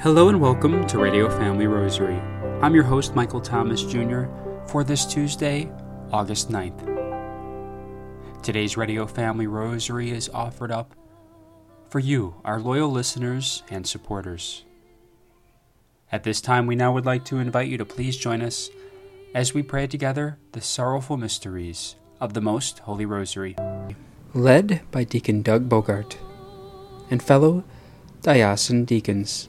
Hello and welcome to Radio Family Rosary. I'm your host, Michael Thomas Jr., for this Tuesday, August 9th. Today's Radio Family Rosary is offered up for you, our loyal listeners and supporters. At this time, we now would like to invite you to please join us as we pray together the sorrowful mysteries of the Most Holy Rosary. Led by Deacon Doug Bogart and fellow diocesan deacons.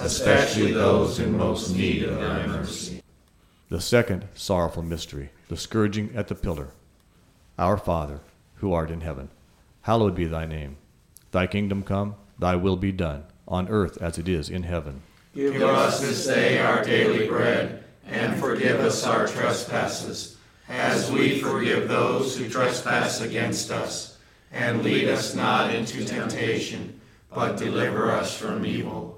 especially those in most need of thy mercy. The second sorrowful mystery, the scourging at the pillar. Our Father, who art in heaven, hallowed be thy name. Thy kingdom come, thy will be done, on earth as it is in heaven. Give us this day our daily bread, and forgive us our trespasses, as we forgive those who trespass against us. And lead us not into temptation, but deliver us from evil.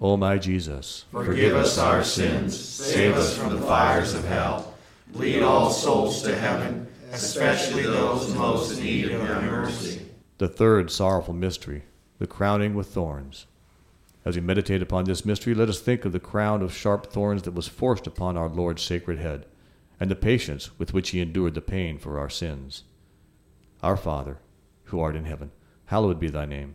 O my Jesus, Forgive us our sins, save us from the fires of hell. Lead all souls to heaven, especially those most in need of thy mercy. the third sorrowful mystery, the crowning with thorns. As we meditate upon this mystery, let us think of the crown of sharp thorns that was forced upon our Lord's sacred head, and the patience with which he endured the pain for our sins. Our Father, who art in heaven, hallowed be thy name.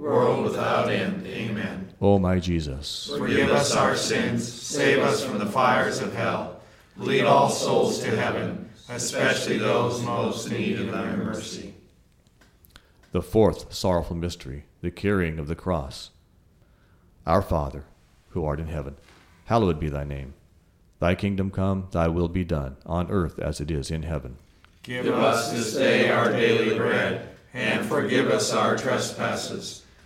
world without end. Amen. O my Jesus, Forgive us our sins, save us from the fires of hell. Lead all souls to heaven, especially those most in need of thy mercy. the fourth sorrowful mystery, the carrying of the cross. Our Father, who art in heaven, hallowed be thy name. Thy kingdom come, thy will be done, on earth as it is in heaven. Give us this day our daily bread, and forgive us our trespasses,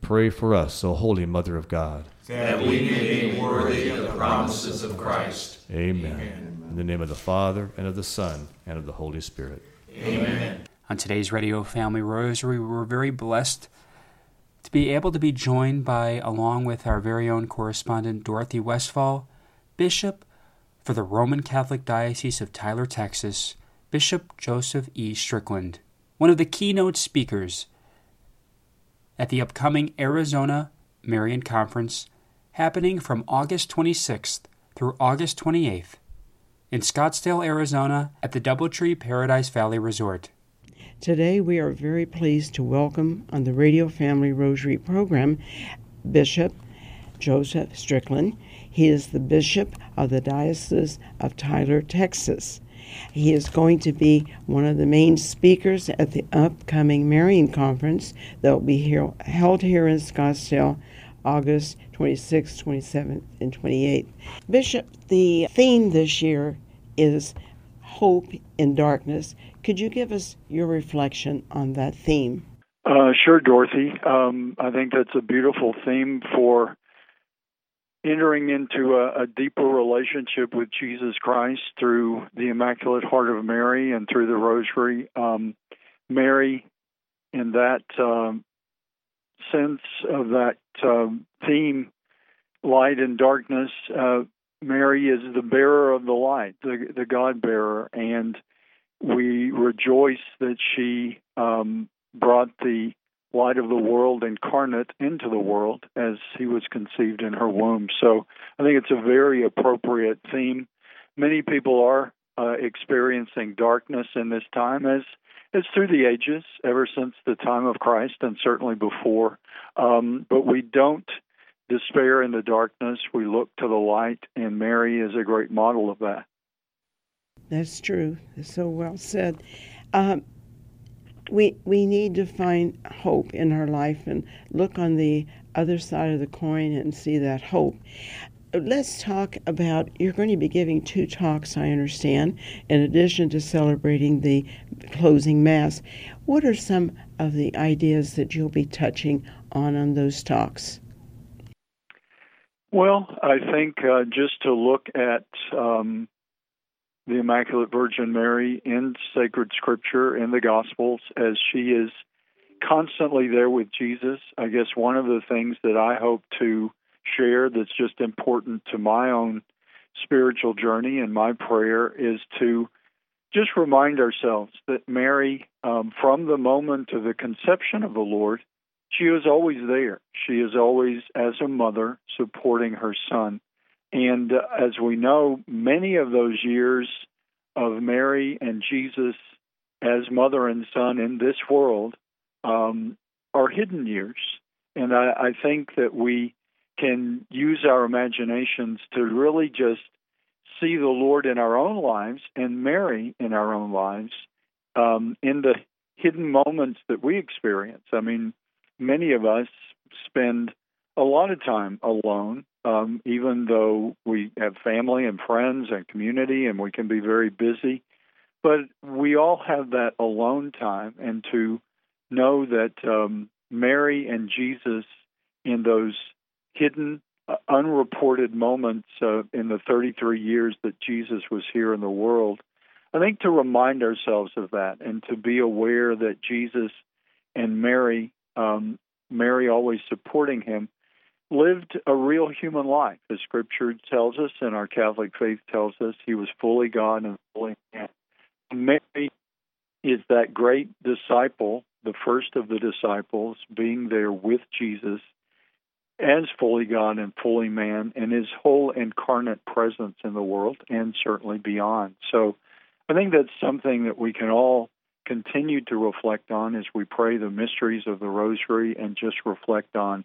Pray for us, O Holy Mother of God, that we may be worthy of the promises of Christ. Amen. Amen. In the name of the Father, and of the Son, and of the Holy Spirit. Amen. On today's Radio Family Rosary, we were very blessed to be able to be joined by, along with our very own correspondent Dorothy Westfall, Bishop for the Roman Catholic Diocese of Tyler, Texas, Bishop Joseph E. Strickland, one of the keynote speakers at the upcoming Arizona Marian Conference happening from August 26th through August 28th in Scottsdale, Arizona at the Doubletree Paradise Valley Resort. Today, we are very pleased to welcome on the Radio Family Rosary program Bishop Joseph Strickland. He is the Bishop of the Diocese of Tyler, Texas. He is going to be one of the main speakers at the upcoming Marian Conference that will be here, held here in Scottsdale August 26th, 27th, and 28th. Bishop, the theme this year is Hope in Darkness. Could you give us your reflection on that theme? Uh, sure, Dorothy. Um, I think that's a beautiful theme for entering into a, a, deeper relationship with Jesus Christ through the Immaculate Heart of Mary and through the Rosary. Um, Mary, in that um, sense of that um, theme, light and darkness, uh, Mary is the bearer of the light, the, the God bearer, and we rejoice that she um, brought the light of the world incarnate into the world as he was conceived in her womb. So I think it's a very appropriate theme. Many people are uh, experiencing darkness in this time as it's through the ages, ever since the time of Christ and certainly before. Um, but we don't despair in the darkness. We look to the light, and Mary is a great model of that. That's true. That's so well said. Um, we we need to find hope in our life and look on the other side of the coin and see that hope. Let's talk about you're going to be giving two talks, I understand, in addition to celebrating the closing mass. What are some of the ideas that you'll be touching on on those talks? Well, I think uh, just to look at um, the Immaculate Virgin Mary in sacred scripture, in the Gospels, as she is constantly there with Jesus. I guess one of the things that I hope to share that's just important to my own spiritual journey, and my prayer is to just remind ourselves that Mary, um, from the moment of the conception of the Lord, she is always there. She is always, as a mother, supporting her son. And uh, as we know, many of those years of Mary and Jesus as mother and son in this world um, are hidden years. And I, I think that we can use our imaginations to really just see the Lord in our own lives and Mary in our own lives um, in the hidden moments that we experience. I mean, many of us spend a lot of time alone, um, even though we have family and friends and community and we can be very busy. But we all have that alone time, and to know that um, Mary and Jesus in those hidden, uh, unreported moments uh, in the 33 years that Jesus was here in the world, I think to remind ourselves of that and to be aware that Jesus and Mary, um, Mary always supporting him, lived a real human life. as scripture tells us and our Catholic faith tells us he was fully God and fully man. Mary is that great disciple, the first of the disciples, being there with Jesus as fully God and fully man, and his whole incarnate presence in the world and certainly beyond. So I think that's something that we can all continue to reflect on as we pray the mysteries of the Rosary and just reflect on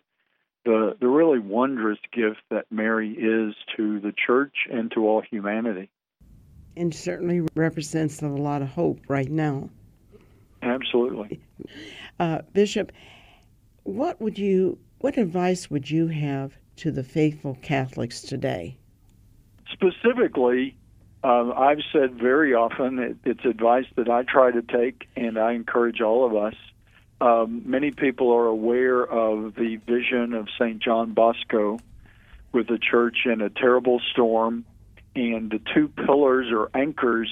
the, the really wondrous gift that Mary is to the church and to all humanity. And certainly represents a lot of hope right now. Absolutely. Uh, Bishop, what would you what advice would you have to the faithful Catholics today? Specifically, uh, I've said very often it, it's advice that I try to take, and I encourage all of us. Um, many people are aware of the vision of St. John Bosco with the church in a terrible storm, and the two pillars or anchors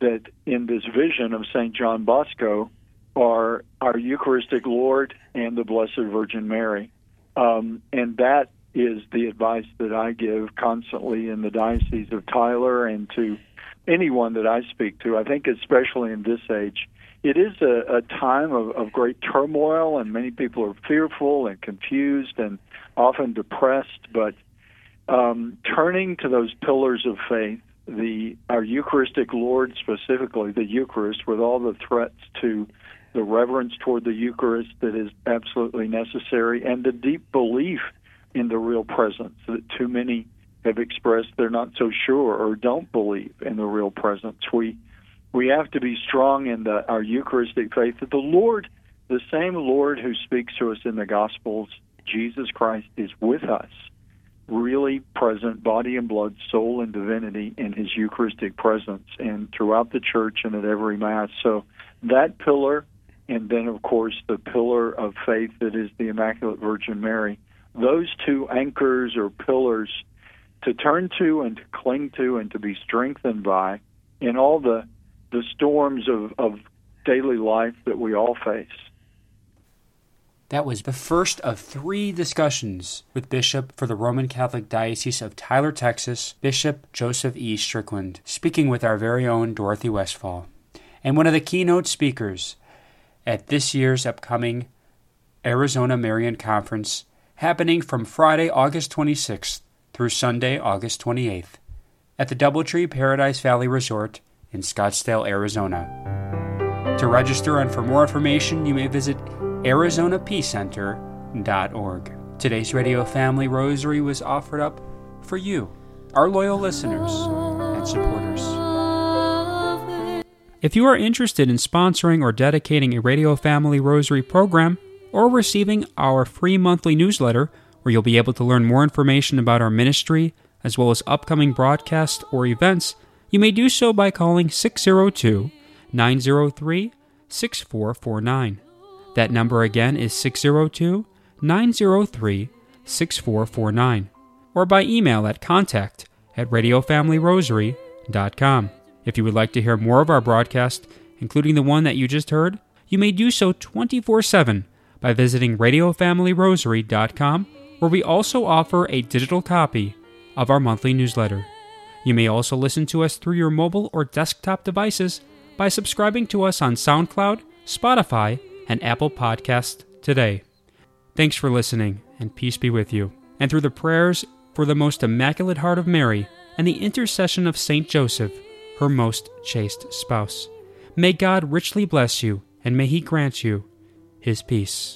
that in this vision of St. John Bosco are our Eucharistic Lord and the Blessed Virgin Mary. Um, and that is the advice that I give constantly in the Diocese of Tyler and to anyone that I speak to. I think, especially in this age, it is a, a time of, of great turmoil, and many people are fearful and confused and often depressed. But um, turning to those pillars of faith, the our Eucharistic Lord specifically, the Eucharist, with all the threats to the reverence toward the Eucharist that is absolutely necessary, and the deep belief in the real presence that too many have expressed they're not so sure or don't believe in the real presence. We we have to be strong in the, our Eucharistic faith that the Lord, the same Lord who speaks to us in the Gospels, Jesus Christ, is with us, really present, body and blood, soul and divinity in His Eucharistic presence, and throughout the Church and at every Mass. So that pillar and then, of course, the pillar of faith that is the Immaculate Virgin Mary. Those two anchors or pillars to turn to and to cling to and to be strengthened by in all the the storms of, of daily life that we all face. That was the first of three discussions with Bishop for the Roman Catholic Diocese of Tyler, Texas, Bishop Joseph E. Strickland, speaking with our very own Dorothy Westfall. And one of the keynote speakers at this year's upcoming Arizona Marian Conference happening from Friday, August 26th through Sunday, August 28th at the Doubletree Paradise Valley Resort in Scottsdale, Arizona. To register and for more information, you may visit arizonapeacecenter.org. Today's Radio Family Rosary was offered up for you, our loyal listeners and supporters. If you are interested in sponsoring or dedicating a Radio Family Rosary program, or receiving our free monthly newsletter, where you'll be able to learn more information about our ministry, as well as upcoming broadcasts or events, you may do so by calling 602 903 6449. That number again is 602 903 6449, or by email at contact at radiofamilyrosary.com. If you would like to hear more of our broadcast, including the one that you just heard, you may do so 24 7 by visiting RadioFamilyRosary.com, where we also offer a digital copy of our monthly newsletter. You may also listen to us through your mobile or desktop devices by subscribing to us on SoundCloud, Spotify, and Apple Podcast today. Thanks for listening, and peace be with you. And through the prayers for the most immaculate heart of Mary and the intercession of Saint Joseph, her most chaste spouse, may God richly bless you, and may He grant you His peace.